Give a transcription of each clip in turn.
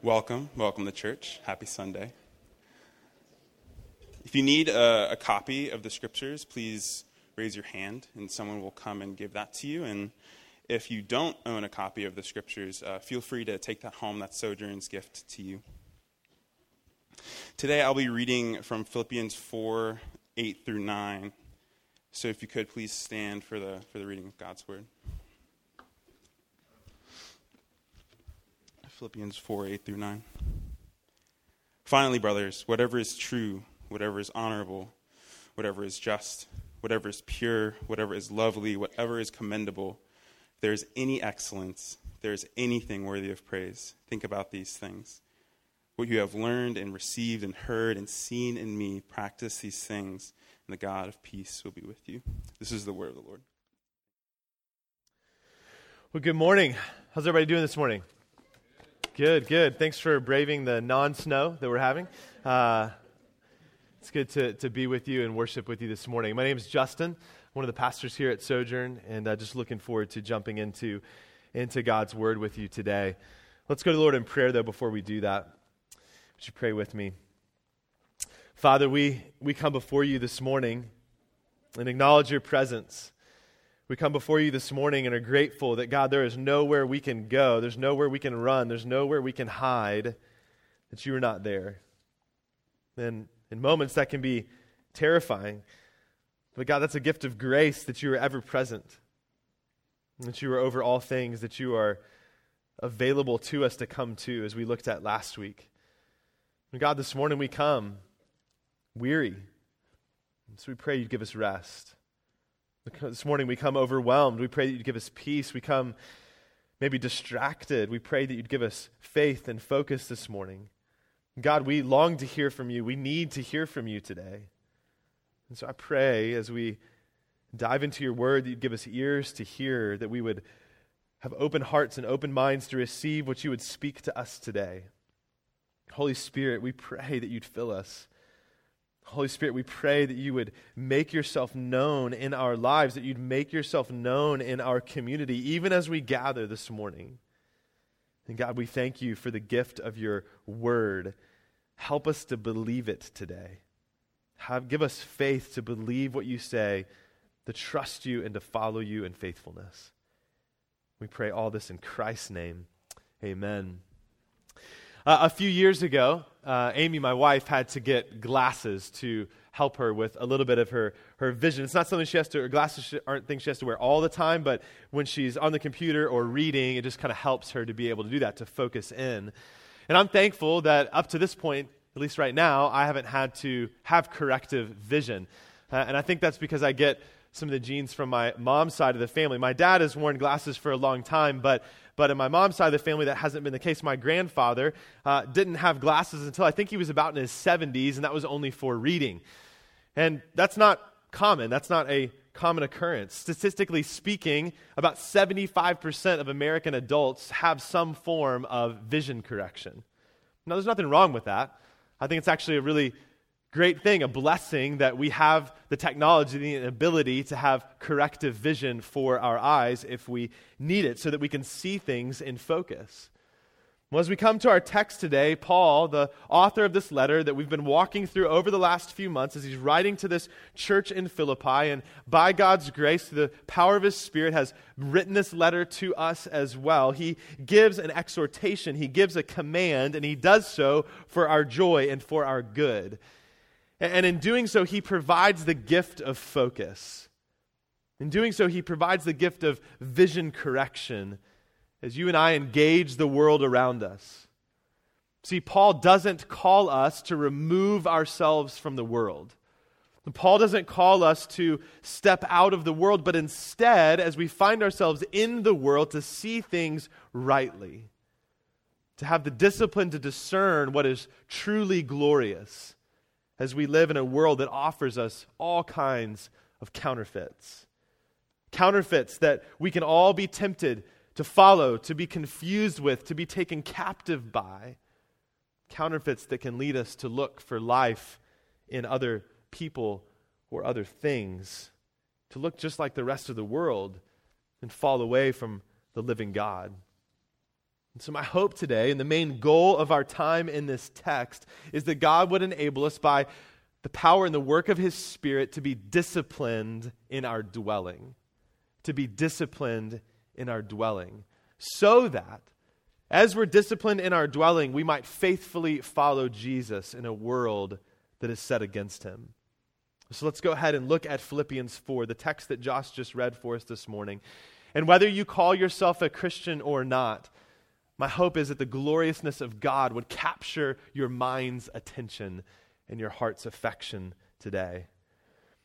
Welcome, welcome to church. Happy Sunday. If you need a, a, copy of the scriptures, please raise your hand and someone will come and give that to you. And if you don't own a copy of the scriptures, uh, feel free to take that home. That's Sojourn's gift to you. Today I'll be reading from Philippians 4 8 through 9. So if you could please stand for the, for the reading of God's word. Philippians 4 8 through 9. Finally, brothers, whatever is true, whatever is honorable, whatever is just, whatever is pure, whatever is lovely, whatever is commendable, if there is any excellence, there is anything worthy of praise, think about these things. What you have learned and received and heard and seen in me, practice these things, and the God of peace will be with you. This is the word of the Lord. Well, good morning. How's everybody doing this morning? Good, good. Thanks for braving the non snow that we're having. Uh, it's good to, to be with you and worship with you this morning. My name is Justin, one of the pastors here at Sojourn, and uh, just looking forward to jumping into, into God's Word with you today. Let's go to the Lord in prayer, though, before we do that. Would you pray with me? Father, we, we come before you this morning and acknowledge your presence. We come before you this morning and are grateful that, God, there is nowhere we can go, there's nowhere we can run, there's nowhere we can hide, that you are not there. And in moments that can be terrifying. But, God, that's a gift of grace that you are ever present, that you are over all things, that you are available to us to come to, as we looked at last week. And God, this morning we come weary. So we pray you'd give us rest. This morning we come overwhelmed. We pray that you'd give us peace. We come maybe distracted. We pray that you'd give us faith and focus this morning. God, we long to hear from you. We need to hear from you today. And so I pray as we dive into your word that you'd give us ears to hear, that we would have open hearts and open minds to receive what you would speak to us today. Holy Spirit, we pray that you'd fill us. Holy Spirit, we pray that you would make yourself known in our lives, that you'd make yourself known in our community, even as we gather this morning. And God, we thank you for the gift of your word. Help us to believe it today. Have, give us faith to believe what you say, to trust you, and to follow you in faithfulness. We pray all this in Christ's name. Amen. Uh, a few years ago, uh, Amy, my wife, had to get glasses to help her with a little bit of her, her vision. It's not something she has to, her glasses aren't things she has to wear all the time, but when she's on the computer or reading, it just kind of helps her to be able to do that, to focus in. And I'm thankful that up to this point, at least right now, I haven't had to have corrective vision. Uh, and I think that's because I get some of the genes from my mom's side of the family. My dad has worn glasses for a long time, but but in my mom's side of the family, that hasn't been the case. My grandfather uh, didn't have glasses until I think he was about in his 70s, and that was only for reading. And that's not common. That's not a common occurrence. Statistically speaking, about 75% of American adults have some form of vision correction. Now, there's nothing wrong with that. I think it's actually a really great thing, a blessing that we have the technology and ability to have corrective vision for our eyes if we need it so that we can see things in focus. Well, as we come to our text today, Paul, the author of this letter that we've been walking through over the last few months, as he's writing to this church in Philippi, and by God's grace, the power of his Spirit, has written this letter to us as well. He gives an exhortation, he gives a command, and he does so for our joy and for our good. And in doing so, he provides the gift of focus. In doing so, he provides the gift of vision correction as you and I engage the world around us. See, Paul doesn't call us to remove ourselves from the world. Paul doesn't call us to step out of the world, but instead, as we find ourselves in the world, to see things rightly, to have the discipline to discern what is truly glorious as we live in a world that offers us all kinds of counterfeits. Counterfeits that we can all be tempted to follow, to be confused with, to be taken captive by. Counterfeits that can lead us to look for life in other people or other things, to look just like the rest of the world and fall away from the living God. So, my hope today, and the main goal of our time in this text, is that God would enable us by the power and the work of His Spirit to be disciplined in our dwelling. To be disciplined in our dwelling. So that, as we're disciplined in our dwelling, we might faithfully follow Jesus in a world that is set against Him. So let's go ahead and look at Philippians 4, the text that Josh just read for us this morning. And whether you call yourself a Christian or not, my hope is that the gloriousness of God would capture your mind's attention and your heart's affection today.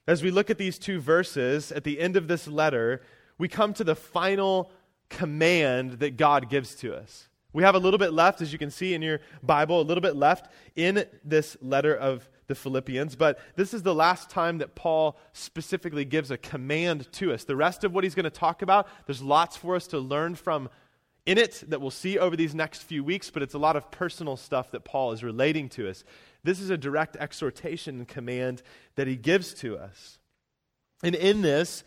As we look at these two verses, at the end of this letter, we come to the final command that God gives to us. We have a little bit left, as you can see in your Bible, a little bit left in this letter of the Philippians, but this is the last time that Paul specifically gives a command to us. The rest of what he's going to talk about, there's lots for us to learn from in it that we'll see over these next few weeks, but it's a lot of personal stuff that Paul is relating to us. This is a direct exhortation and command that he gives to us. And in this,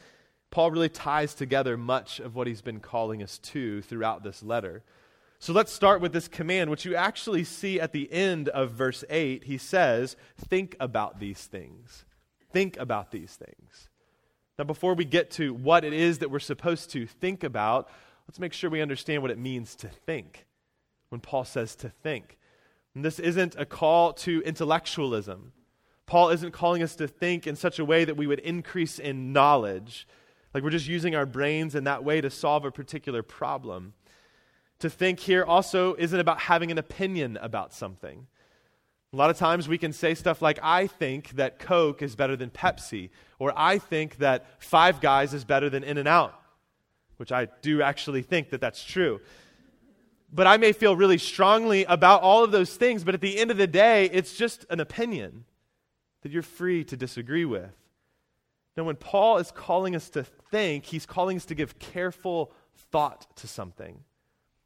Paul really ties together much of what he's been calling us to throughout this letter. So let's start with this command, which you actually see at the end of verse 8. He says, Think about these things. Think about these things. Now, before we get to what it is that we're supposed to think about, let's make sure we understand what it means to think when Paul says to think. And this isn't a call to intellectualism. Paul isn't calling us to think in such a way that we would increase in knowledge, like we're just using our brains in that way to solve a particular problem. To think here also isn't about having an opinion about something. A lot of times we can say stuff like, I think that Coke is better than Pepsi, or I think that Five Guys is better than In N Out which I do actually think that that's true. But I may feel really strongly about all of those things, but at the end of the day, it's just an opinion that you're free to disagree with. Now, when Paul is calling us to think, he's calling us to give careful thought to something.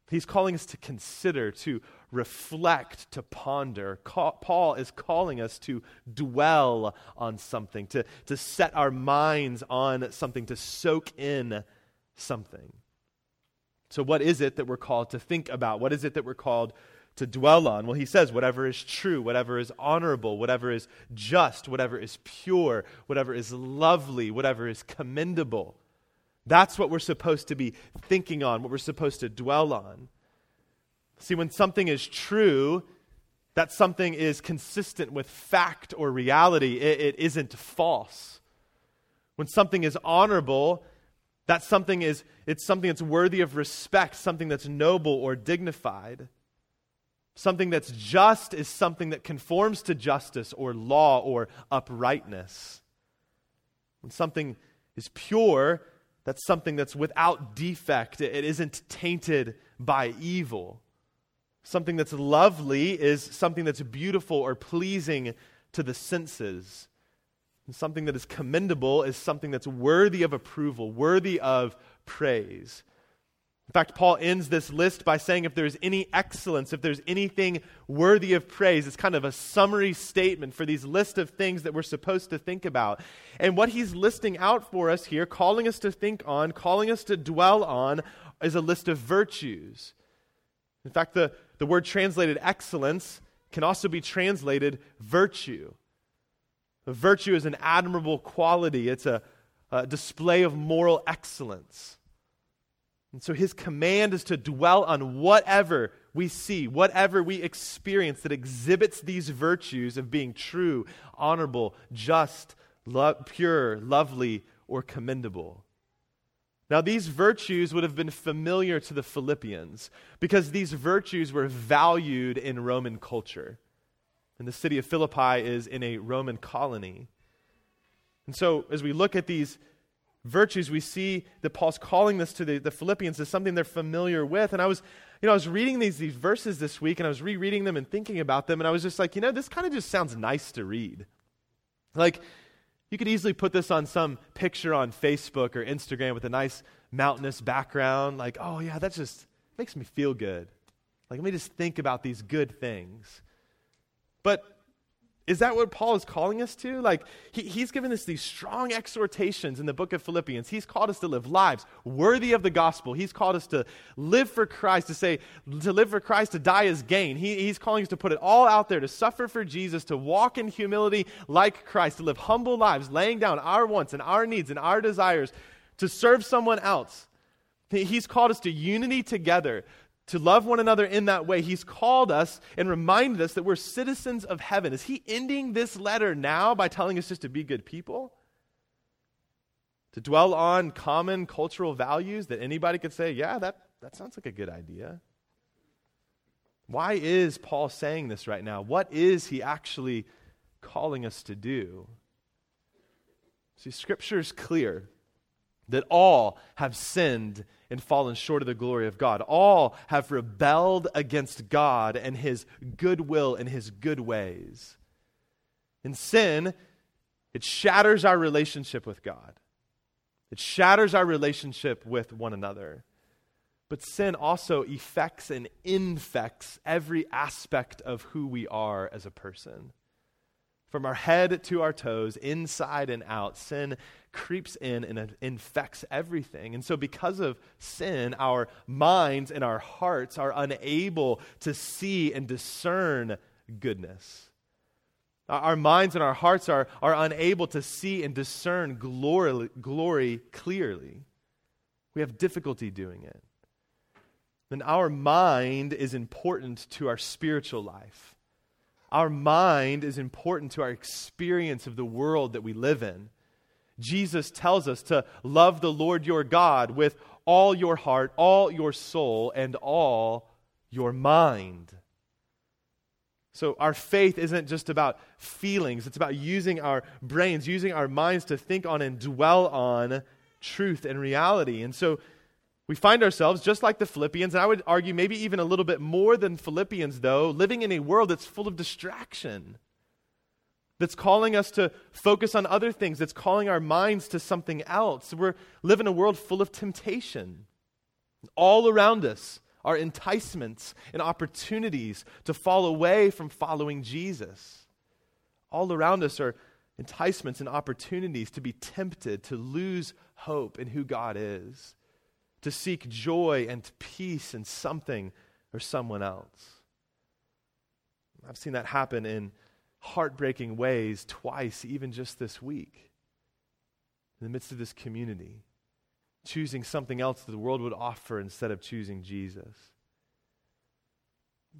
He's calling us to consider, to reflect, to ponder. Paul is calling us to dwell on something, to, to set our minds on something, to soak in something. So, what is it that we're called to think about? What is it that we're called to dwell on? Well, he says, whatever is true, whatever is honorable, whatever is just, whatever is pure, whatever is lovely, whatever is commendable. That's what we're supposed to be thinking on, what we're supposed to dwell on. See, when something is true, that something is consistent with fact or reality, it, it isn't false. When something is honorable, that something is it's something that's worthy of respect, something that's noble or dignified. Something that's just is something that conforms to justice or law or uprightness. When something is pure, that's something that's without defect. It isn't tainted by evil. Something that's lovely is something that's beautiful or pleasing to the senses. And something that is commendable is something that's worthy of approval, worthy of praise. In fact, Paul ends this list by saying if there's any excellence, if there's anything worthy of praise, it's kind of a summary statement for these list of things that we're supposed to think about. And what he's listing out for us here, calling us to think on, calling us to dwell on, is a list of virtues. In fact, the, the word translated excellence can also be translated virtue. Virtue is an admirable quality, it's a, a display of moral excellence. And so his command is to dwell on whatever we see, whatever we experience that exhibits these virtues of being true, honorable, just, lo- pure, lovely, or commendable. Now, these virtues would have been familiar to the Philippians because these virtues were valued in Roman culture. And the city of Philippi is in a Roman colony. And so, as we look at these virtues, we see that Paul's calling this to the, the Philippians as something they're familiar with. And I was, you know, I was reading these, these verses this week and I was rereading them and thinking about them. And I was just like, you know, this kind of just sounds nice to read. Like, you could easily put this on some picture on Facebook or Instagram with a nice mountainous background. Like, oh, yeah, that just makes me feel good. Like, let me just think about these good things. But Is that what Paul is calling us to? Like, he, he's given us these strong exhortations in the book of Philippians. He's called us to live lives worthy of the gospel. He's called us to live for Christ, to say, to live for Christ, to die is gain. He, he's calling us to put it all out there, to suffer for Jesus, to walk in humility like Christ, to live humble lives, laying down our wants and our needs and our desires, to serve someone else. He's called us to unity together, to love one another in that way. He's called us and reminded us that we're citizens of heaven. Is he ending this letter now by telling us just to be good people? To dwell on common cultural values that anybody could say, yeah, that, that sounds like a good idea. Why is Paul saying this right now? What is he actually calling us to do? See, Scripture is clear that all have sinned and fallen short of the glory of God. All have rebelled against God and his goodwill and his good ways. In sin, it shatters our relationship with God. It shatters our relationship with one another. But sin also affects and infects every aspect of who we are as a person. From our head to our toes, inside and out, sin creeps in and infects everything. And so, because of sin, our minds and our hearts are unable to see and discern goodness. Our minds and our hearts are, are unable to see and discern glory, glory clearly. We have difficulty doing it. Then our mind is important to our spiritual life. Our mind is important to our experience of the world that we live in. Jesus tells us to love the Lord your God with all your heart, all your soul, and all your mind. So, our faith isn't just about feelings, it's about using our brains, using our minds to think on and dwell on truth and reality. And so, we find ourselves, just like the Philippians, and I would argue maybe even a little bit more than Philippians, though, living in a world that's full of distraction, that's calling us to focus on other things, that's calling our minds to something else. We live in a world full of temptation. All around us are enticements and opportunities to fall away from following Jesus. All around us are enticements and opportunities to be tempted to lose hope in who God is to seek joy and peace in something or someone else. I've seen that happen in heartbreaking ways twice, even just this week, in the midst of this community, choosing something else that the world would offer instead of choosing Jesus.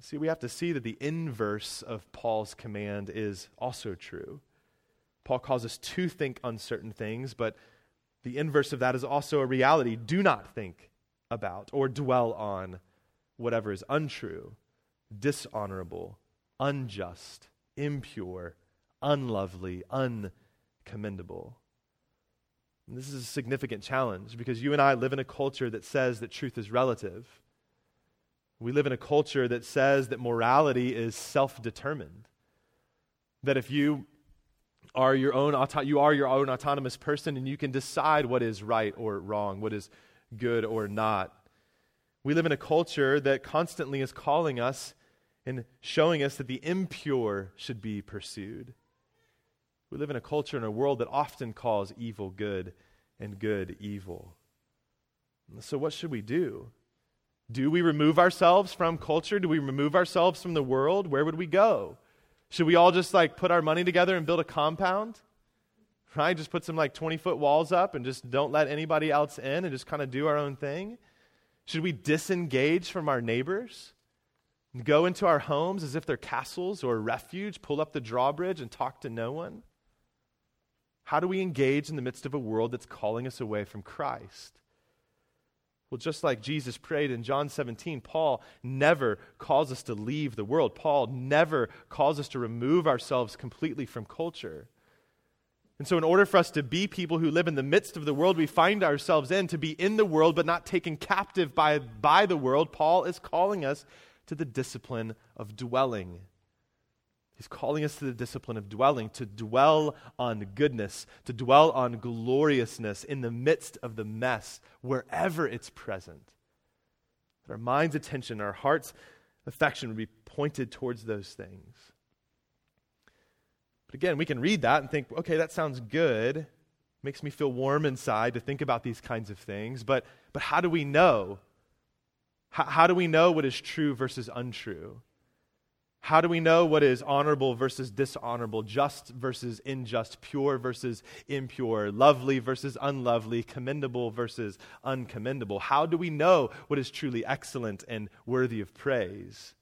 See, we have to see that the inverse of Paul's command is also true. Paul calls us to think uncertain things, but the inverse of that is also a reality. Do not think about or dwell on whatever is untrue, dishonorable, unjust, impure, unlovely, uncommendable. And this is a significant challenge because you and I live in a culture that says that truth is relative. We live in a culture that says that morality is self determined. That if you are your own you are your own autonomous person and you can decide what is right or wrong, what is good or not. We live in a culture that constantly is calling us and showing us that the impure should be pursued. We live in a culture and a world that often calls evil good and good evil. So, what should we do? Do we remove ourselves from culture? Do we remove ourselves from the world? Where would we go? Should we all just like put our money together and build a compound? Right? Just put some like 20 foot walls up and just don't let anybody else in and just kind of do our own thing? Should we disengage from our neighbors? Go into our homes as if they're castles or a refuge, pull up the drawbridge and talk to no one? How do we engage in the midst of a world that's calling us away from Christ? Well, just like Jesus prayed in John 17, Paul never calls us to leave the world. Paul never calls us to remove ourselves completely from culture. And so, in order for us to be people who live in the midst of the world we find ourselves in, to be in the world but not taken captive by, by the world, Paul is calling us to the discipline of dwelling He's calling us to the discipline of dwelling, to dwell on goodness, to dwell on gloriousness in the midst of the mess, wherever it's present. That our mind's attention, our heart's affection would be pointed towards those things. But again, we can read that and think, okay, that sounds good. Makes me feel warm inside to think about these kinds of things. But, but how do we know? How, how do we know what is true versus untrue? How do we know what is honorable versus dishonorable, just versus unjust, pure versus impure, lovely versus unlovely, commendable versus uncommendable? How do we know what is truly excellent and worthy of praise?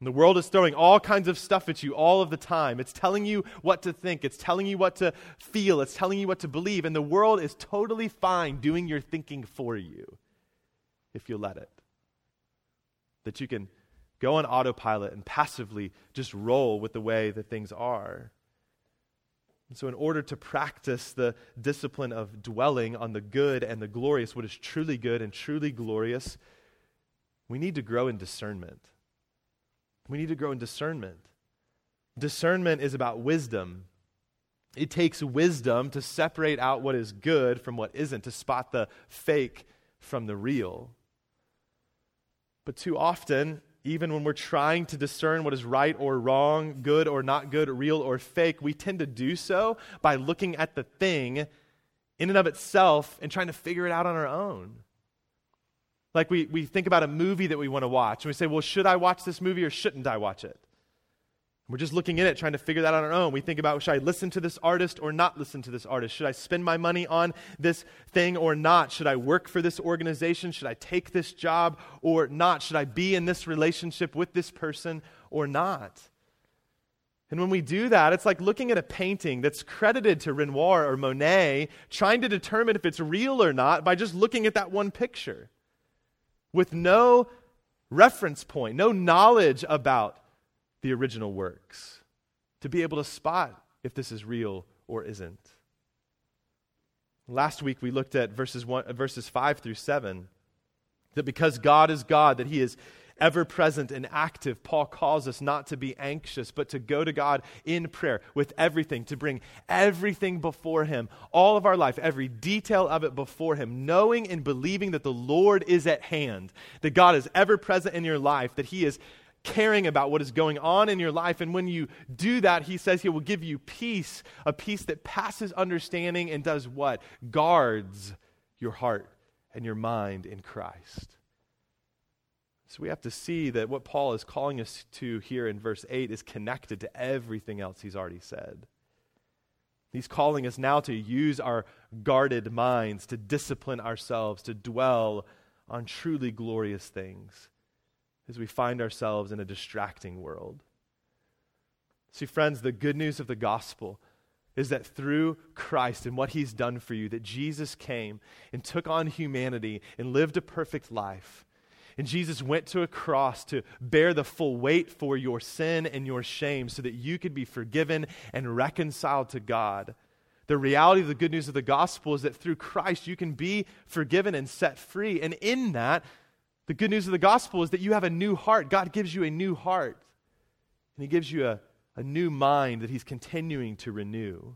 And the world is throwing all kinds of stuff at you all of the time. It's telling you what to think, it's telling you what to feel, it's telling you what to believe, and the world is totally fine doing your thinking for you if you let it. That you can go on autopilot and passively just roll with the way that things are. And so, in order to practice the discipline of dwelling on the good and the glorious, what is truly good and truly glorious, we need to grow in discernment. We need to grow in discernment. Discernment is about wisdom. It takes wisdom to separate out what is good from what isn't, to spot the fake from the real. But too often, even when we're trying to discern what is right or wrong, good or not good, real or fake, we tend to do so by looking at the thing in and of itself and trying to figure it out on our own. Like we, we think about a movie that we want to watch, and we say, well, should I watch this movie or shouldn't I watch it? We're just looking in it, trying to figure that out on our own. We think about should I listen to this artist or not listen to this artist? Should I spend my money on this thing or not? Should I work for this organization? Should I take this job or not? Should I be in this relationship with this person or not? And when we do that, it's like looking at a painting that's credited to Renoir or Monet, trying to determine if it's real or not by just looking at that one picture with no reference point, no knowledge about the original works, to be able to spot if this is real or isn't. Last week we looked at verses, one, uh, verses 5 through 7 that because God is God, that He is ever present and active, Paul calls us not to be anxious, but to go to God in prayer with everything, to bring everything before Him, all of our life, every detail of it before Him, knowing and believing that the Lord is at hand, that God is ever present in your life, that He is caring about what is going on in your life. And when you do that, he says he will give you peace, a peace that passes understanding and does what? Guards your heart and your mind in Christ. So we have to see that what Paul is calling us to here in verse 8 is connected to everything else he's already said. He's calling us now to use our guarded minds, to discipline ourselves, to dwell on truly glorious things as we find ourselves in a distracting world. See, friends, the good news of the gospel is that through Christ and what he's done for you, that Jesus came and took on humanity and lived a perfect life. And Jesus went to a cross to bear the full weight for your sin and your shame so that you could be forgiven and reconciled to God. The reality of the good news of the gospel is that through Christ you can be forgiven and set free. And in that, the good news of the gospel is that you have a new heart. God gives you a new heart, and He gives you a, a new mind that He's continuing to renew.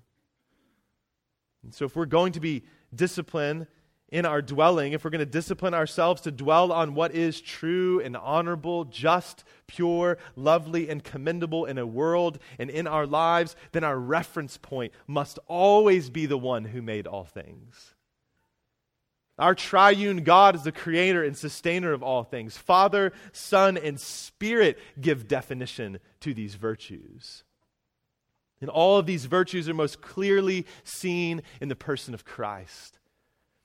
And so, if we're going to be disciplined in our dwelling, if we're going to discipline ourselves to dwell on what is true and honorable, just, pure, lovely, and commendable in a world and in our lives, then our reference point must always be the one who made all things. Our triune God is the creator and sustainer of all things. Father, Son, and Spirit give definition to these virtues. And all of these virtues are most clearly seen in the person of Christ.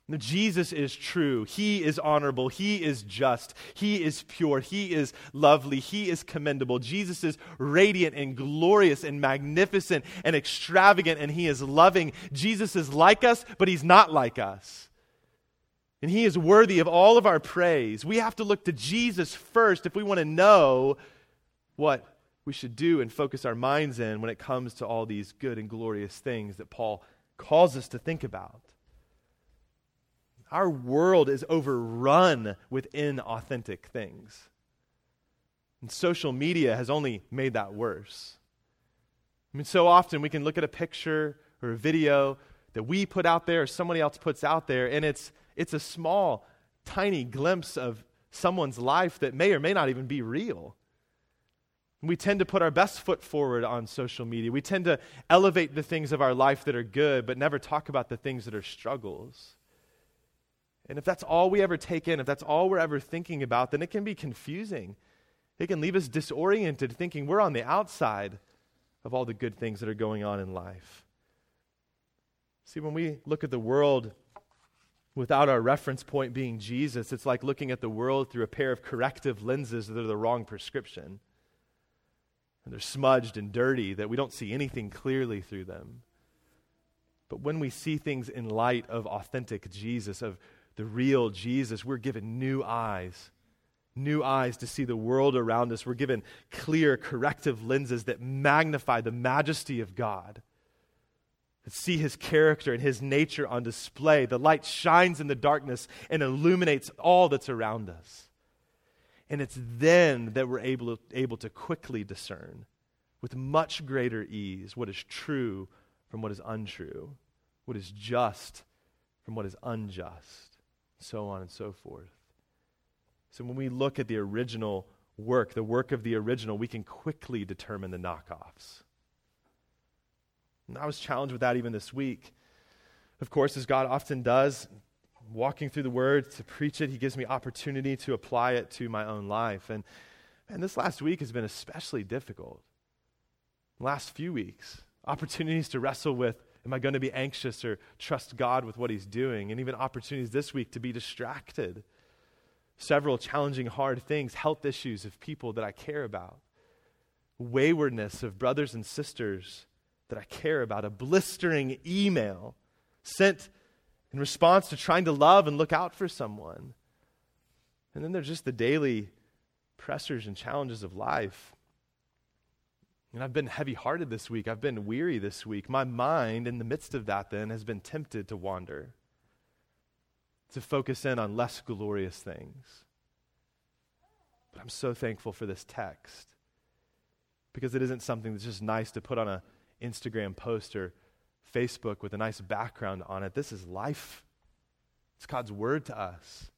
Now, Jesus is true. He is honorable. He is just. He is pure. He is lovely. He is commendable. Jesus is radiant and glorious and magnificent and extravagant, and He is loving. Jesus is like us, but He's not like us. And he is worthy of all of our praise. We have to look to Jesus first if we want to know what we should do and focus our minds in when it comes to all these good and glorious things that Paul calls us to think about. Our world is overrun with inauthentic things. And social media has only made that worse. I mean, so often we can look at a picture or a video that we put out there or somebody else puts out there, and it's it's a small, tiny glimpse of someone's life that may or may not even be real. We tend to put our best foot forward on social media. We tend to elevate the things of our life that are good, but never talk about the things that are struggles. And if that's all we ever take in, if that's all we're ever thinking about, then it can be confusing. It can leave us disoriented, thinking we're on the outside of all the good things that are going on in life. See, when we look at the world without our reference point being Jesus, it's like looking at the world through a pair of corrective lenses that are the wrong prescription. And they're smudged and dirty, that we don't see anything clearly through them. But when we see things in light of authentic Jesus, of the real Jesus, we're given new eyes new eyes to see the world around us. We're given clear, corrective lenses that magnify the majesty of God, see his character and his nature on display. The light shines in the darkness and illuminates all that's around us. And it's then that we're able to, able to quickly discern with much greater ease what is true from what is untrue, what is just from what is unjust, so on and so forth. So when we look at the original work, the work of the original, we can quickly determine the knockoffs. And I was challenged with that even this week. Of course, as God often does, walking through the Word to preach it, He gives me opportunity to apply it to my own life. And, and this last week has been especially difficult. Last few weeks, opportunities to wrestle with am I going to be anxious or trust God with what He's doing? And even opportunities this week to be distracted several challenging, hard things, health issues of people that I care about, waywardness of brothers and sisters that I care about, a blistering email sent in response to trying to love and look out for someone. And then there's just the daily pressures and challenges of life. And I've been heavy hearted this week. I've been weary this week. My mind, in the midst of that, then, has been tempted to wander to focus in on less glorious things. But I'm so thankful for this text because it isn't something that's just nice to put on a Instagram post or Facebook with a nice background on it. This is life. It's God's word to us.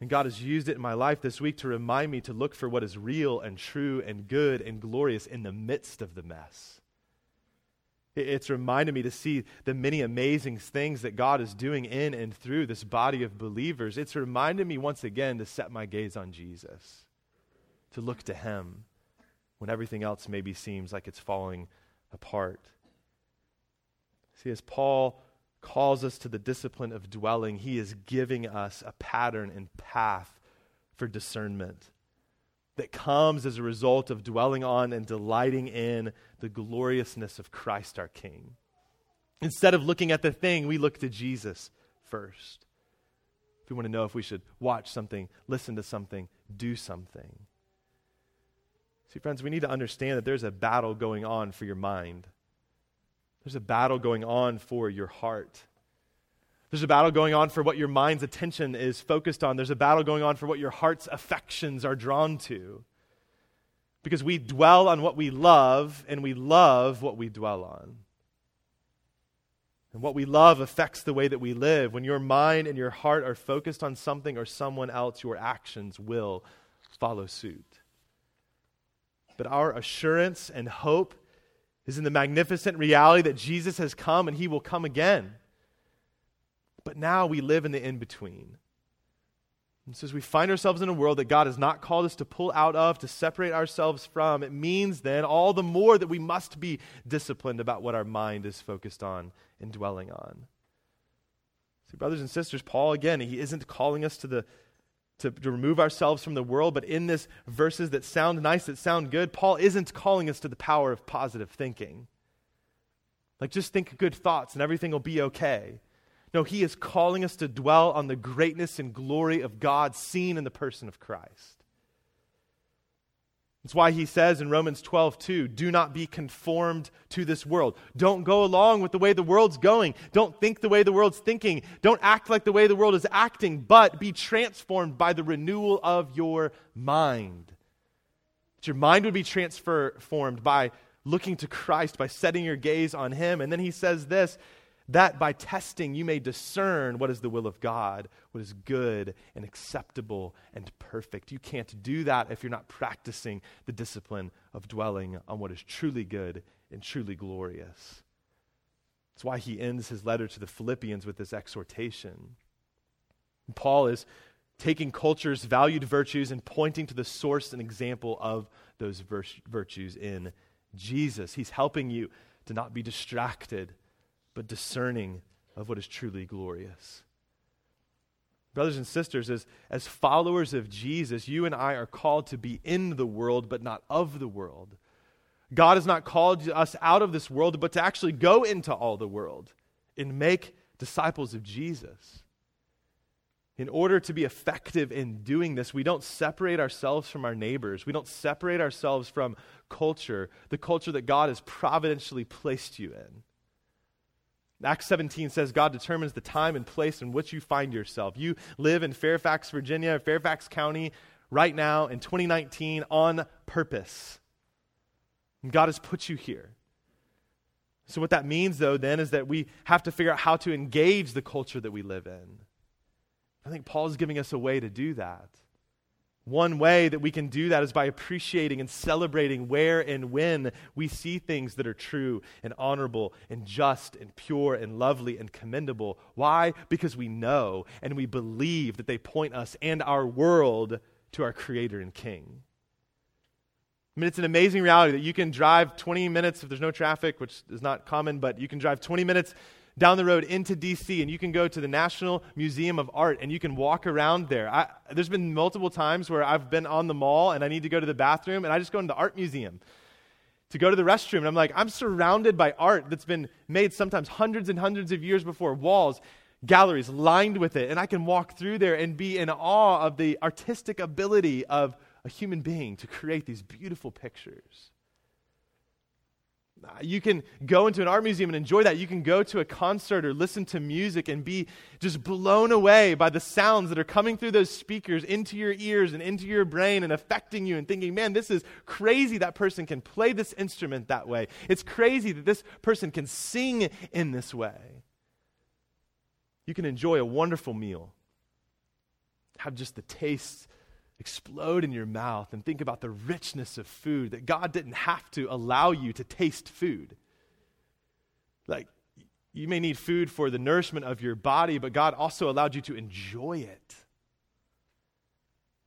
And God has used it in my life this week to remind me to look for what is real and true and good and glorious in the midst of the mess. It's reminded me to see the many amazing things that God is doing in and through this body of believers. It's reminded me once again to set my gaze on Jesus, to look to Him when everything else maybe seems like it's falling apart. See, as Paul calls us to the discipline of dwelling, he is giving us a pattern and path for discernment that comes as a result of dwelling on and delighting in the gloriousness of Christ our King. Instead of looking at the thing, we look to Jesus first. If we want to know if we should watch something, listen to something, do something. See, friends, we need to understand that there's a battle going on for your mind. There's a battle going on for your heart. There's a battle going on for what your mind's attention is focused on. There's a battle going on for what your heart's affections are drawn to. Because we dwell on what we love, and we love what we dwell on. And what we love affects the way that we live. When your mind and your heart are focused on something or someone else, your actions will follow suit. But our assurance and hope is in the magnificent reality that Jesus has come and he will come again. But now we live in the in between. And so, as we find ourselves in a world that God has not called us to pull out of, to separate ourselves from, it means then all the more that we must be disciplined about what our mind is focused on and dwelling on. See, brothers and sisters, Paul, again, he isn't calling us to, the, to, to remove ourselves from the world, but in this verses that sound nice, that sound good, Paul isn't calling us to the power of positive thinking. Like, just think good thoughts and everything will be okay. No, he is calling us to dwell on the greatness and glory of God seen in the person of Christ. That's why he says in Romans 12, 2, do not be conformed to this world. Don't go along with the way the world's going. Don't think the way the world's thinking. Don't act like the way the world is acting, but be transformed by the renewal of your mind. That your mind would be transformed by looking to Christ, by setting your gaze on him. And then he says this that by testing you may discern what is the will of God, what is good and acceptable and perfect. You can't do that if you're not practicing the discipline of dwelling on what is truly good and truly glorious. That's why he ends his letter to the Philippians with this exhortation. Paul is taking culture's valued virtues and pointing to the source and example of those virtues in Jesus. He's helping you to not be distracted but discerning of what is truly glorious. Brothers and sisters, as, as followers of Jesus, you and I are called to be in the world, but not of the world. God has not called us out of this world, but to actually go into all the world and make disciples of Jesus. In order to be effective in doing this, we don't separate ourselves from our neighbors. We don't separate ourselves from culture, the culture that God has providentially placed you in. Acts 17 says God determines the time and place in which you find yourself. You live in Fairfax, Virginia, Fairfax County, right now in 2019 on purpose. And God has put you here. So, what that means, though, then, is that we have to figure out how to engage the culture that we live in. I think Paul is giving us a way to do that. One way that we can do that is by appreciating and celebrating where and when we see things that are true and honorable and just and pure and lovely and commendable. Why? Because we know and we believe that they point us and our world to our Creator and King. I mean, it's an amazing reality that you can drive 20 minutes if there's no traffic, which is not common, but you can drive 20 minutes down the road into DC, and you can go to the National Museum of Art and you can walk around there. I, there's been multiple times where I've been on the mall and I need to go to the bathroom, and I just go into the art museum to go to the restroom. And I'm like, I'm surrounded by art that's been made sometimes hundreds and hundreds of years before, walls, galleries lined with it. And I can walk through there and be in awe of the artistic ability of a human being to create these beautiful pictures. Uh, you can go into an art museum and enjoy that. You can go to a concert or listen to music and be just blown away by the sounds that are coming through those speakers into your ears and into your brain and affecting you and thinking, man, this is crazy that person can play this instrument that way. It's crazy that this person can sing in this way. You can enjoy a wonderful meal, have just the taste explode in your mouth and think about the richness of food, that God didn't have to allow you to taste food. Like, you may need food for the nourishment of your body, but God also allowed you to enjoy it.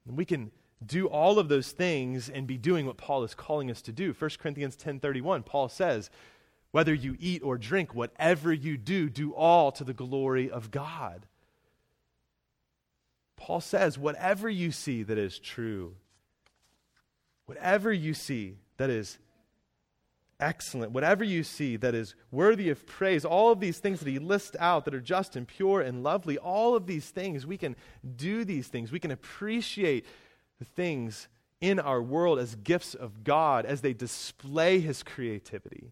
And we can do all of those things and be doing what Paul is calling us to do. 1 Corinthians 10:31, Paul says, "Whether you eat or drink, whatever you do, do all to the glory of God." Paul says, whatever you see that is true, whatever you see that is excellent, whatever you see that is worthy of praise, all of these things that he lists out that are just and pure and lovely, all of these things, we can do these things. We can appreciate the things in our world as gifts of God as they display his creativity,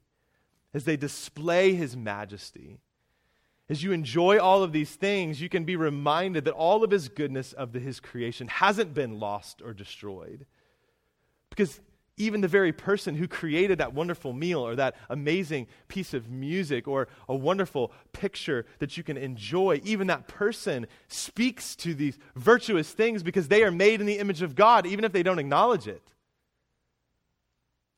as they display his majesty. As you enjoy all of these things, you can be reminded that all of his goodness of the, his creation hasn't been lost or destroyed. Because even the very person who created that wonderful meal or that amazing piece of music or a wonderful picture that you can enjoy, even that person speaks to these virtuous things because they are made in the image of God, even if they don't acknowledge it.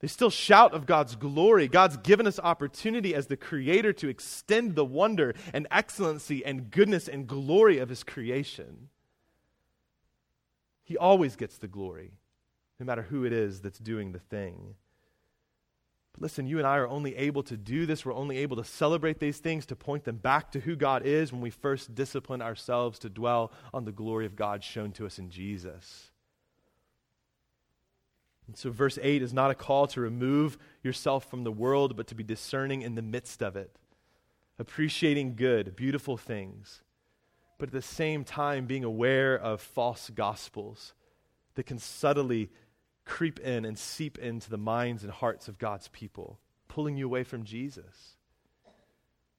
They still shout of God's glory. God's given us opportunity as the Creator to extend the wonder and excellency and goodness and glory of His creation. He always gets the glory, no matter who it is that's doing the thing. But listen, you and I are only able to do this. We're only able to celebrate these things, to point them back to who God is when we first discipline ourselves to dwell on the glory of God shown to us in Jesus. And so, verse 8 is not a call to remove yourself from the world, but to be discerning in the midst of it, appreciating good, beautiful things, but at the same time being aware of false gospels that can subtly creep in and seep into the minds and hearts of God's people, pulling you away from Jesus.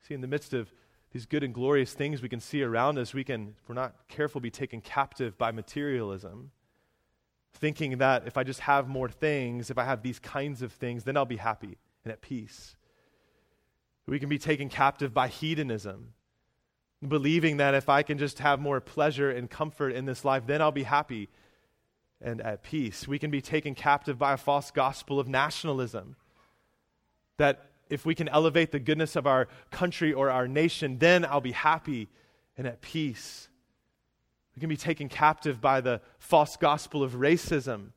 See, in the midst of these good and glorious things we can see around us, we can, if we're not careful, be taken captive by materialism thinking that if I just have more things, if I have these kinds of things, then I'll be happy and at peace. We can be taken captive by hedonism, believing that if I can just have more pleasure and comfort in this life, then I'll be happy and at peace. We can be taken captive by a false gospel of nationalism, that if we can elevate the goodness of our country or our nation, then I'll be happy and at peace. We can be taken captive by the false gospel of racism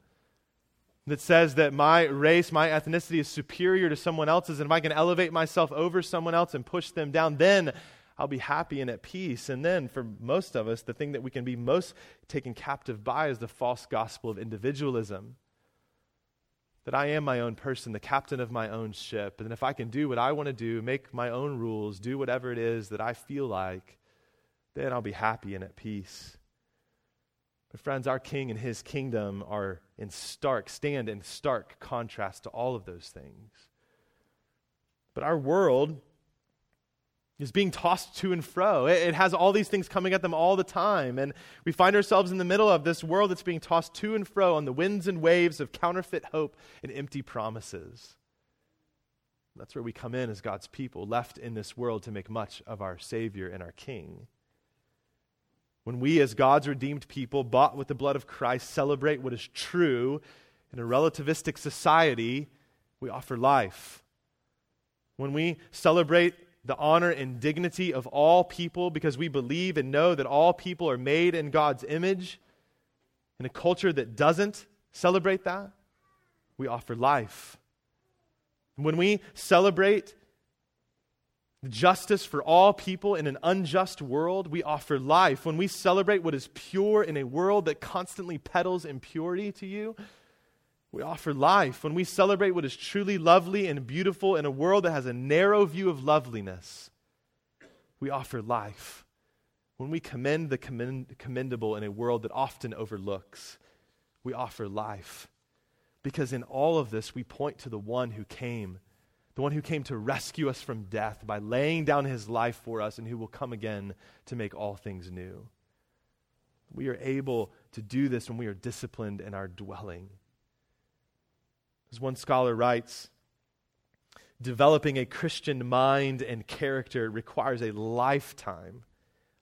that says that my race, my ethnicity is superior to someone else's, and if I can elevate myself over someone else and push them down, then I'll be happy and at peace. And then, for most of us, the thing that we can be most taken captive by is the false gospel of individualism. That I am my own person, the captain of my own ship. And if I can do what I want to do, make my own rules, do whatever it is that I feel like, then I'll be happy and at peace. But, friends, our king and his kingdom are in stark, stand in stark contrast to all of those things. But our world is being tossed to and fro. It, it, has all these things coming at them all the time. And we find ourselves in the middle of this world that's being tossed to and fro on the winds and waves of counterfeit hope and empty promises. That's where we come in as God's people, left in this world to make much of our Savior and our King. When we, as God's redeemed people, bought with the blood of Christ, celebrate what is true in a relativistic society, we offer life. When we celebrate the honor and dignity of all people because we believe and know that all people are made in God's image, in a culture that doesn't celebrate that, we offer life. When we celebrate justice for all people in an unjust world, we offer life. When we celebrate what is pure in a world that constantly peddles impurity to you, we offer life. When we celebrate what is truly lovely and beautiful in a world that has a narrow view of loveliness, we offer life. When we commend the commend- commendable in a world that often overlooks, we offer life. Because in all of this, we point to the one who came the one who came to rescue us from death by laying down his life for us, and who will come again to make all things new. We are able to do this when we are disciplined in our dwelling. As one scholar writes, developing a Christian mind and character requires a lifetime,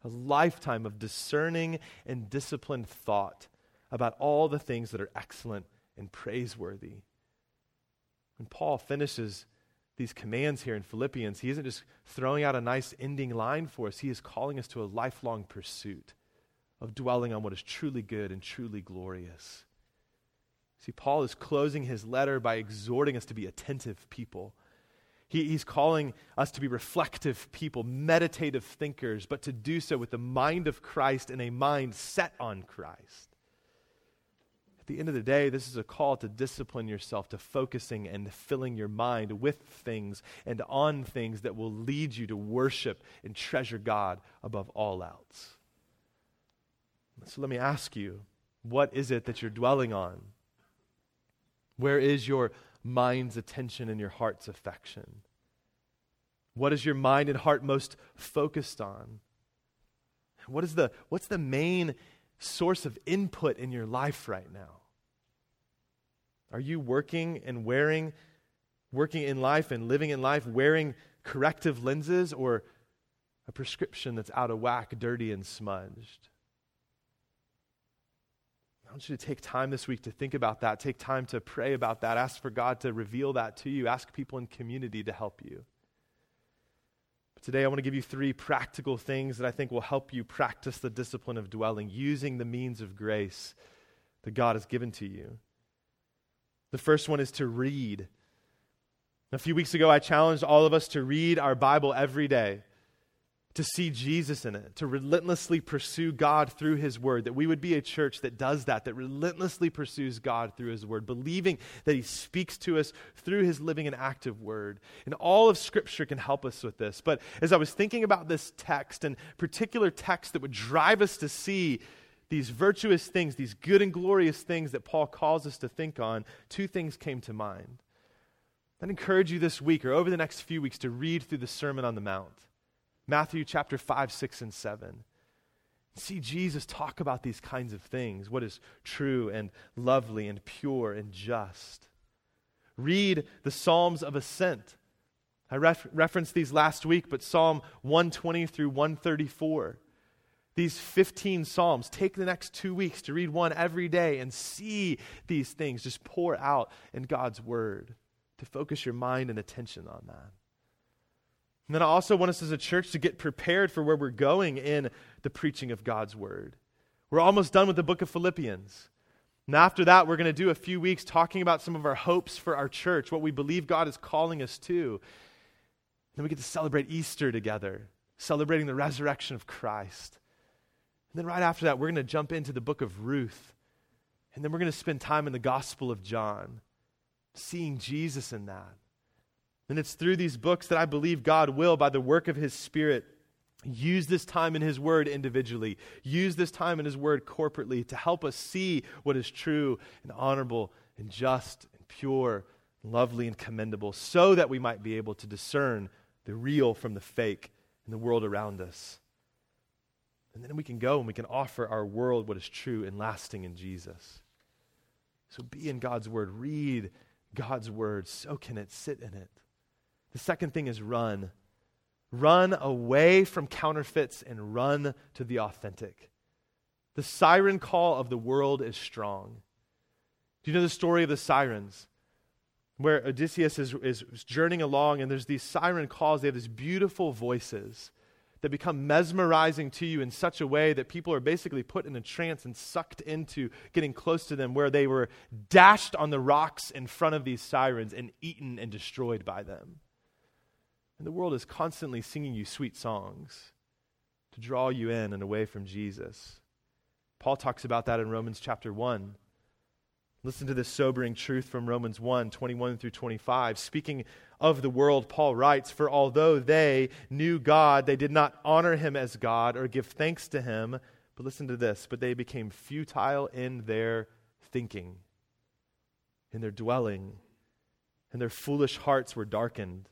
a lifetime of discerning and disciplined thought about all the things that are excellent and praiseworthy. When Paul finishes these commands here in Philippians, he isn't just throwing out a nice ending line for us, he is calling us to a lifelong pursuit of dwelling on what is truly good and truly glorious. See, Paul is closing his letter by exhorting us to be attentive people. He, he's calling us to be reflective people, meditative thinkers, but to do so with the mind of Christ and a mind set on Christ. At the end of the day, this is a call to discipline yourself to focusing and filling your mind with things and on things that will lead you to worship and treasure God above all else. So let me ask you what is it that you're dwelling on? Where is your mind's attention and your heart's affection? What is your mind and heart most focused on? What is the, what's the main source of input in your life right now? Are you working and wearing, working in life and living in life wearing corrective lenses or a prescription that's out of whack, dirty, and smudged? I want you to take time this week to think about that. Take time to pray about that. Ask for God to reveal that to you. Ask people in community to help you. Today, I want to give you three practical things that I think will help you practice the discipline of dwelling using the means of grace that God has given to you. The first one is to read. A few weeks ago, I challenged all of us to read our Bible every day, to see Jesus in it, to relentlessly pursue God through His Word, that we would be a church that does that, that relentlessly pursues God through His Word, believing that He speaks to us through His living and active Word. And all of Scripture can help us with this. But as I was thinking about this text and particular text that would drive us to see these virtuous things, these good and glorious things that Paul calls us to think on, two things came to mind. I'd encourage you this week or over the next few weeks to read through the Sermon on the Mount Matthew chapter 5, 6, and 7. See Jesus talk about these kinds of things what is true and lovely and pure and just. Read the Psalms of Ascent. I ref- referenced these last week, but Psalm 120 through 134. These 15 Psalms. Take the next two weeks to read one every day and see these things just pour out in God's Word, to focus your mind and attention on that. And then I also want us as a church to get prepared for where we're going in the preaching of God's Word. We're almost done with the book of Philippians. And after that, we're going to do a few weeks talking about some of our hopes for our church, what we believe God is calling us to. Then we get to celebrate Easter together, celebrating the resurrection of Christ. And then right after that, we're going to jump into the book of Ruth. And then we're going to spend time in the Gospel of John, seeing Jesus in that. And it's through these books that I believe God will, by the work of His Spirit, use this time in His Word individually, use this time in His Word corporately to help us see what is true and honorable and just and pure, and lovely and commendable, so that we might be able to discern the real from the fake in the world around us. And then we can go and we can offer our world what is true and lasting in Jesus. So be in God's Word, read God's Word, soak in it, sit in it. The second thing is run. Run away from counterfeits and run to the authentic. The siren call of the world is strong. Do you know the story of the sirens? Where Odysseus is, is journeying along, and there's these siren calls. They have these beautiful voices that become mesmerizing to you in such a way that people are basically put in a trance and sucked into getting close to them, where they were dashed on the rocks in front of these sirens and eaten and destroyed by them. And the world is constantly singing you sweet songs to draw you in and away from Jesus. Paul talks about that in Romans chapter 1. Listen to this sobering truth from Romans 1 21 through 25. Speaking of the world, Paul writes, For although they knew God, they did not honor him as God or give thanks to him. But listen to this, but they became futile in their thinking, in their dwelling, and their foolish hearts were darkened.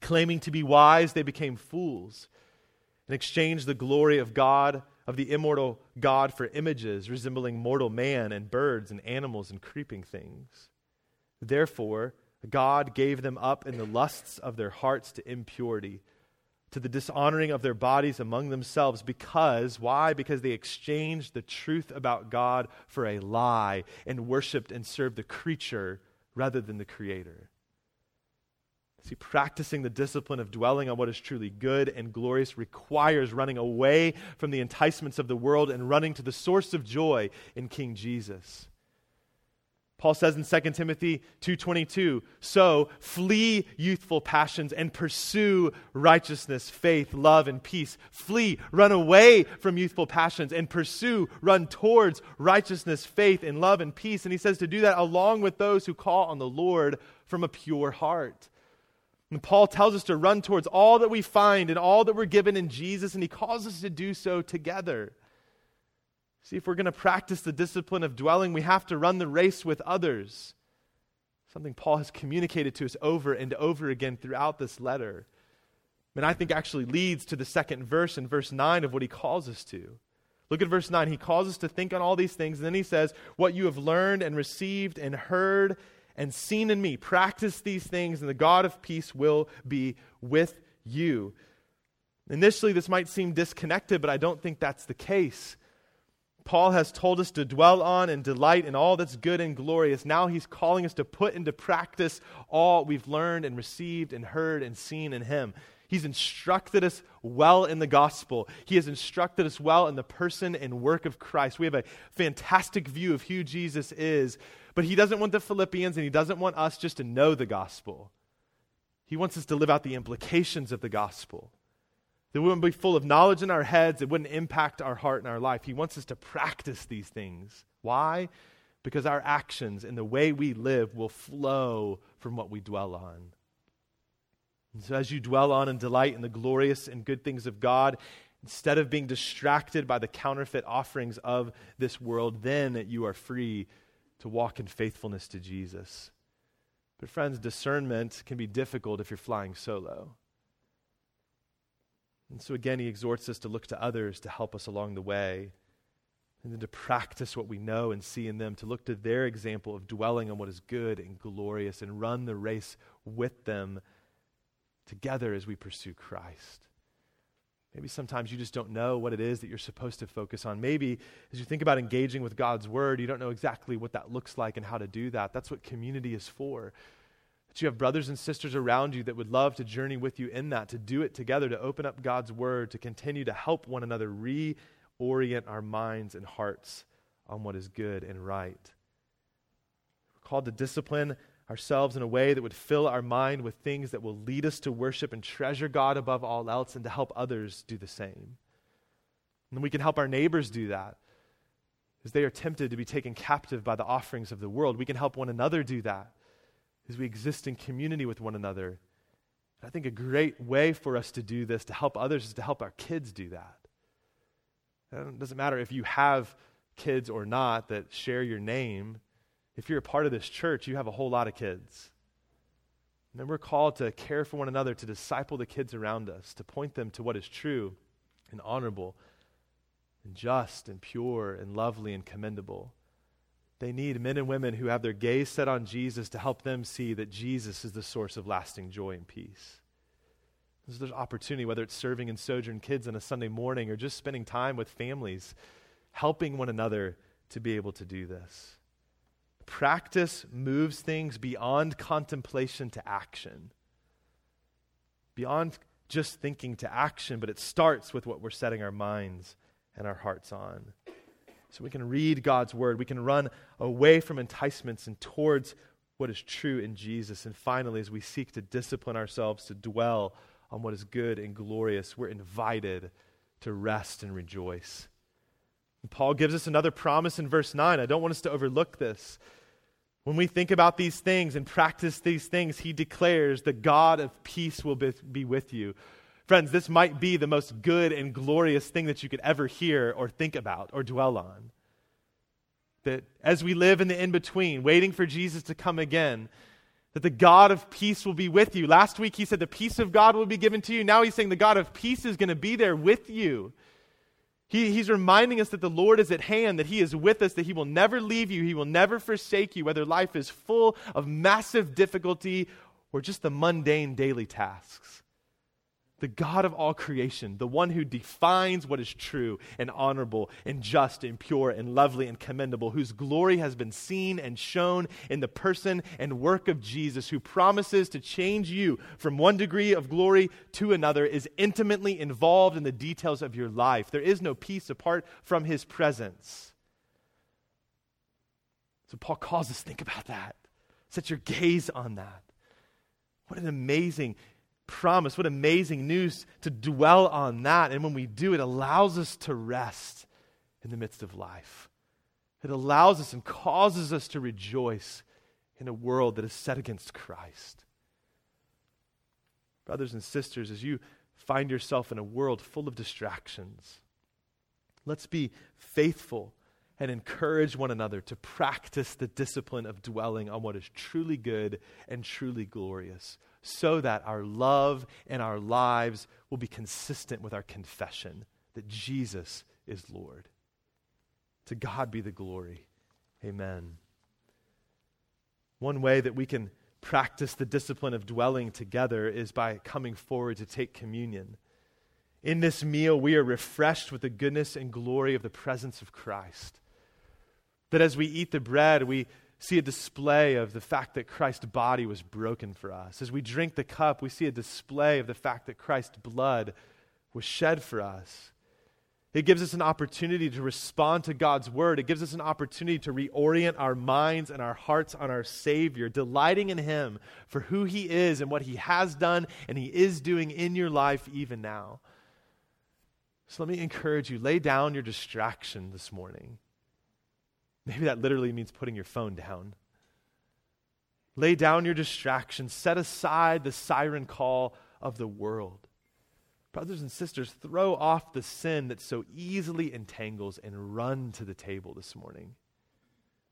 Claiming to be wise, they became fools and exchanged the glory of God of the immortal God for images resembling mortal man and birds and animals and creeping things. Therefore, God gave them up in the lusts of their hearts to impurity, to the dishonoring of their bodies among themselves, because, why? Because they exchanged the truth about God for a lie and worshiped and served the creature rather than the Creator. See, practicing the discipline of dwelling on what is truly good and glorious requires running away from the enticements of the world and running to the source of joy in King Jesus. Paul says in 2 Timothy 2:22, "So flee youthful passions and pursue righteousness, faith, love and peace. Flee, run away from youthful passions and pursue, run towards righteousness, faith and love and peace." And he says to do that along with those who call on the Lord from a pure heart. And Paul tells us to run towards all that we find and all that we're given in Jesus, and he calls us to do so together. See, if we're going to practice the discipline of dwelling, we have to run the race with others. Something Paul has communicated to us over and over again throughout this letter. And I think actually leads to the second verse in verse 9 of what he calls us to. Look at verse 9. He calls us to think on all these things, and then he says, What you have learned and received and heard and seen in me. Practice these things, and the God of peace will be with you. Initially, this might seem disconnected, but I don't think that's the case. Paul has told us to dwell on and delight in all that's good and glorious. Now he's calling us to put into practice all we've learned and received and heard and seen in him. He's instructed us well in the gospel. He has instructed us well in the person and work of Christ. We have a fantastic view of who Jesus is, but he doesn't want the Philippians and he doesn't want us just to know the gospel. He wants us to live out the implications of the gospel. That wouldn't be full of knowledge in our heads, it wouldn't impact our heart and our life. He wants us to practice these things. Why? Because our actions and the way we live will flow from what we dwell on. And so, as you dwell on and delight in the glorious and good things of God, instead of being distracted by the counterfeit offerings of this world, then you are free to walk in faithfulness to Jesus. But, friends, discernment can be difficult if you're flying solo. And so, again, he exhorts us to look to others to help us along the way, and then to practice what we know and see in them, to look to their example of dwelling on what is good and glorious, and run the race with them together as we pursue Christ. Maybe sometimes you just don't know what it is that you're supposed to focus on. Maybe as you think about engaging with God's word, you don't know exactly what that looks like and how to do that. That's what community is for. That you have brothers and sisters around you that would love to journey with you in that, to do it together, to open up God's word, to continue to help one another reorient our minds and hearts on what is good and right. We're called to discipline ourselves in a way that would fill our mind with things that will lead us to worship and treasure God above all else and to help others do the same. And we can help our neighbors do that as they are tempted to be taken captive by the offerings of the world. We can help one another do that as we exist in community with one another. And I think a great way for us to do this, to help others, is to help our kids do that. It doesn't matter if you have kids or not that share your name if you're a part of this church, you have a whole lot of kids. And then we're called to care for one another, to disciple the kids around us, to point them to what is true and honorable and just and pure and lovely and commendable. They need men and women who have their gaze set on Jesus to help them see that Jesus is the source of lasting joy and peace. So there's opportunity, whether it's serving in Sojourn Kids on a Sunday morning or just spending time with families, helping one another to be able to do this. Practice moves things beyond contemplation to action. Beyond just thinking to action, but it starts with what we're setting our minds and our hearts on. So we can read God's word, we can run away from enticements and towards what is true in Jesus. And finally, as we seek to discipline ourselves to dwell on what is good and glorious, we're invited to rest and rejoice. And Paul gives us another promise in verse 9. I don't want us to overlook this. When we think about these things and practice these things, he declares, The God of peace will be, with you. Friends, this might be the most good and glorious thing that you could ever hear or think about or dwell on. That as we live in the in between, waiting for Jesus to come again, that the God of peace will be with you. Last week he said the peace of God will be given to you. Now he's saying the God of peace is going to be there with you. He, he's reminding us that the Lord is at hand, that He is with us, that He will never leave you, He will never forsake you, whether life is full of massive difficulty or just the mundane daily tasks the God of all creation, the one who defines what is true and honorable and just and pure and lovely and commendable, whose glory has been seen and shown in the person and work of Jesus, who promises to change you from one degree of glory to another, is intimately involved in the details of your life. There is no peace apart from his presence. So Paul calls us think about that. Set your gaze on that. What an amazing promise. What amazing news to dwell on that. And when we do, it allows us to rest in the midst of life. It allows us and causes us to rejoice in a world that is set against Christ. Brothers and sisters, as you find yourself in a world full of distractions, let's be faithful and encourage one another to practice the discipline of dwelling on what is truly good and truly glorious so that our love and our lives will be consistent with our confession that Jesus is Lord. To God be the glory. Amen. One way that we can practice the discipline of dwelling together is by coming forward to take communion. In this meal, we are refreshed with the goodness and glory of the presence of Christ. That as we eat the bread, we see a display of the fact that Christ's body was broken for us. As we drink the cup, we see a display of the fact that Christ's blood was shed for us. It gives us an opportunity to respond to God's word. It gives us an opportunity to reorient our minds and our hearts on our Savior, delighting in Him for who He is and what He has done and He is doing in your life even now. So let me encourage you lay down your distraction this morning. Maybe that literally means putting your phone down. Lay down your distractions, set aside the siren call of the world. Brothers and sisters, throw off the sin that so easily entangles and run to the table this morning.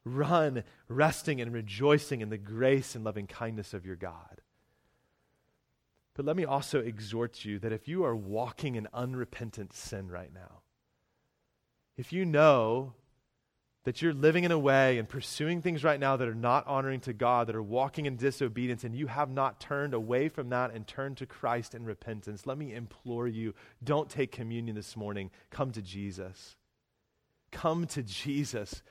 Run, resting and rejoicing in the grace and loving kindness of your God. But let me also exhort you that if you are walking in unrepentant sin right now, if you know that you're living in a way and pursuing things right now that are not honoring to God, that are walking in disobedience, and you have not turned away from that and turned to Christ in repentance, let me implore you don't take communion this morning. Come to Jesus. Come to Jesus.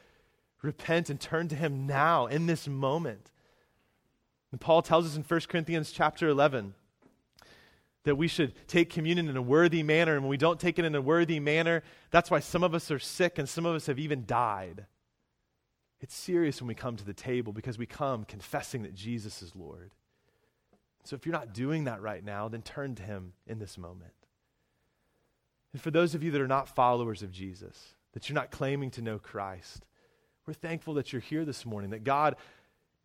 Repent and turn to him now in this moment. And Paul tells us in 1 Corinthians chapter 11 that we should take communion in a worthy manner. And when we don't take it in a worthy manner, that's why some of us are sick and some of us have even died. It's serious when we come to the table because we come confessing that Jesus is Lord. So if you're not doing that right now, then turn to Him in this moment. And for those of you that are not followers of Jesus, that you're not claiming to know Christ, we're thankful that you're here this morning, that God,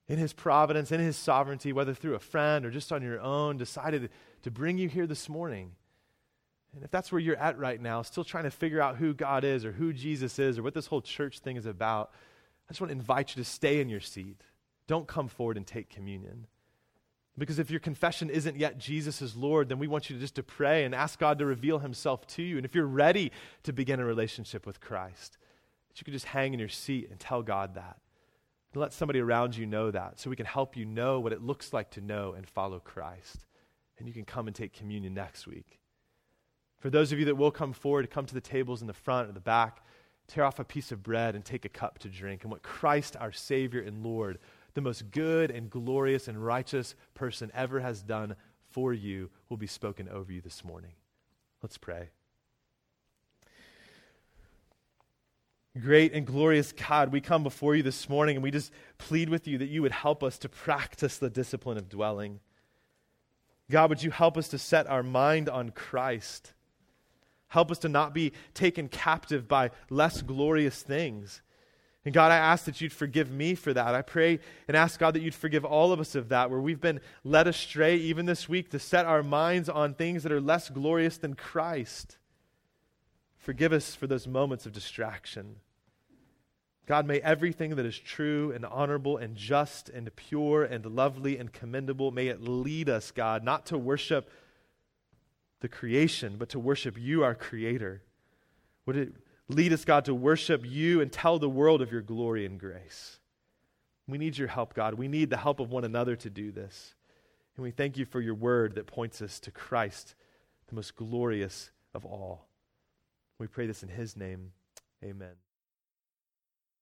in His providence, in His sovereignty, whether through a friend or just on your own, decided to bring you here this morning. And if that's where you're at right now, still trying to figure out who God is or who Jesus is or what this whole church thing is about, I just want to invite you to stay in your seat. Don't come forward and take communion. Because if your confession isn't yet Jesus is Lord, then we want you to just to pray and ask God to reveal himself to you. And if you're ready to begin a relationship with Christ, that you can just hang in your seat and tell God that. And let somebody around you know that so we can help you know what it looks like to know and follow Christ and you can come and take communion next week. For those of you that will come forward, come to the tables in the front or the back, tear off a piece of bread and take a cup to drink. And what Christ, our Savior and Lord, the most good and glorious and righteous person ever has done for you, will be spoken over you this morning. Let's pray. Great and glorious God, we come before you this morning and we just plead with you that you would help us to practice the discipline of dwelling. God, would you help us to set our mind on Christ? Help us to not be taken captive by less glorious things. And God, I ask that you'd forgive me for that. I pray and ask God that you'd forgive all of us of that, where we've been led astray even this week to set our minds on things that are less glorious than Christ. Forgive us for those moments of distraction. God, may everything that is true and honorable and just and pure and lovely and commendable, may it lead us, God, not to worship the creation, but to worship you, our Creator. Would it lead us, God, to worship you and tell the world of your glory and grace? We need your help, God. We need the help of one another to do this. And we thank you for your word that points us to Christ, the most glorious of all. We pray this in his name. Amen.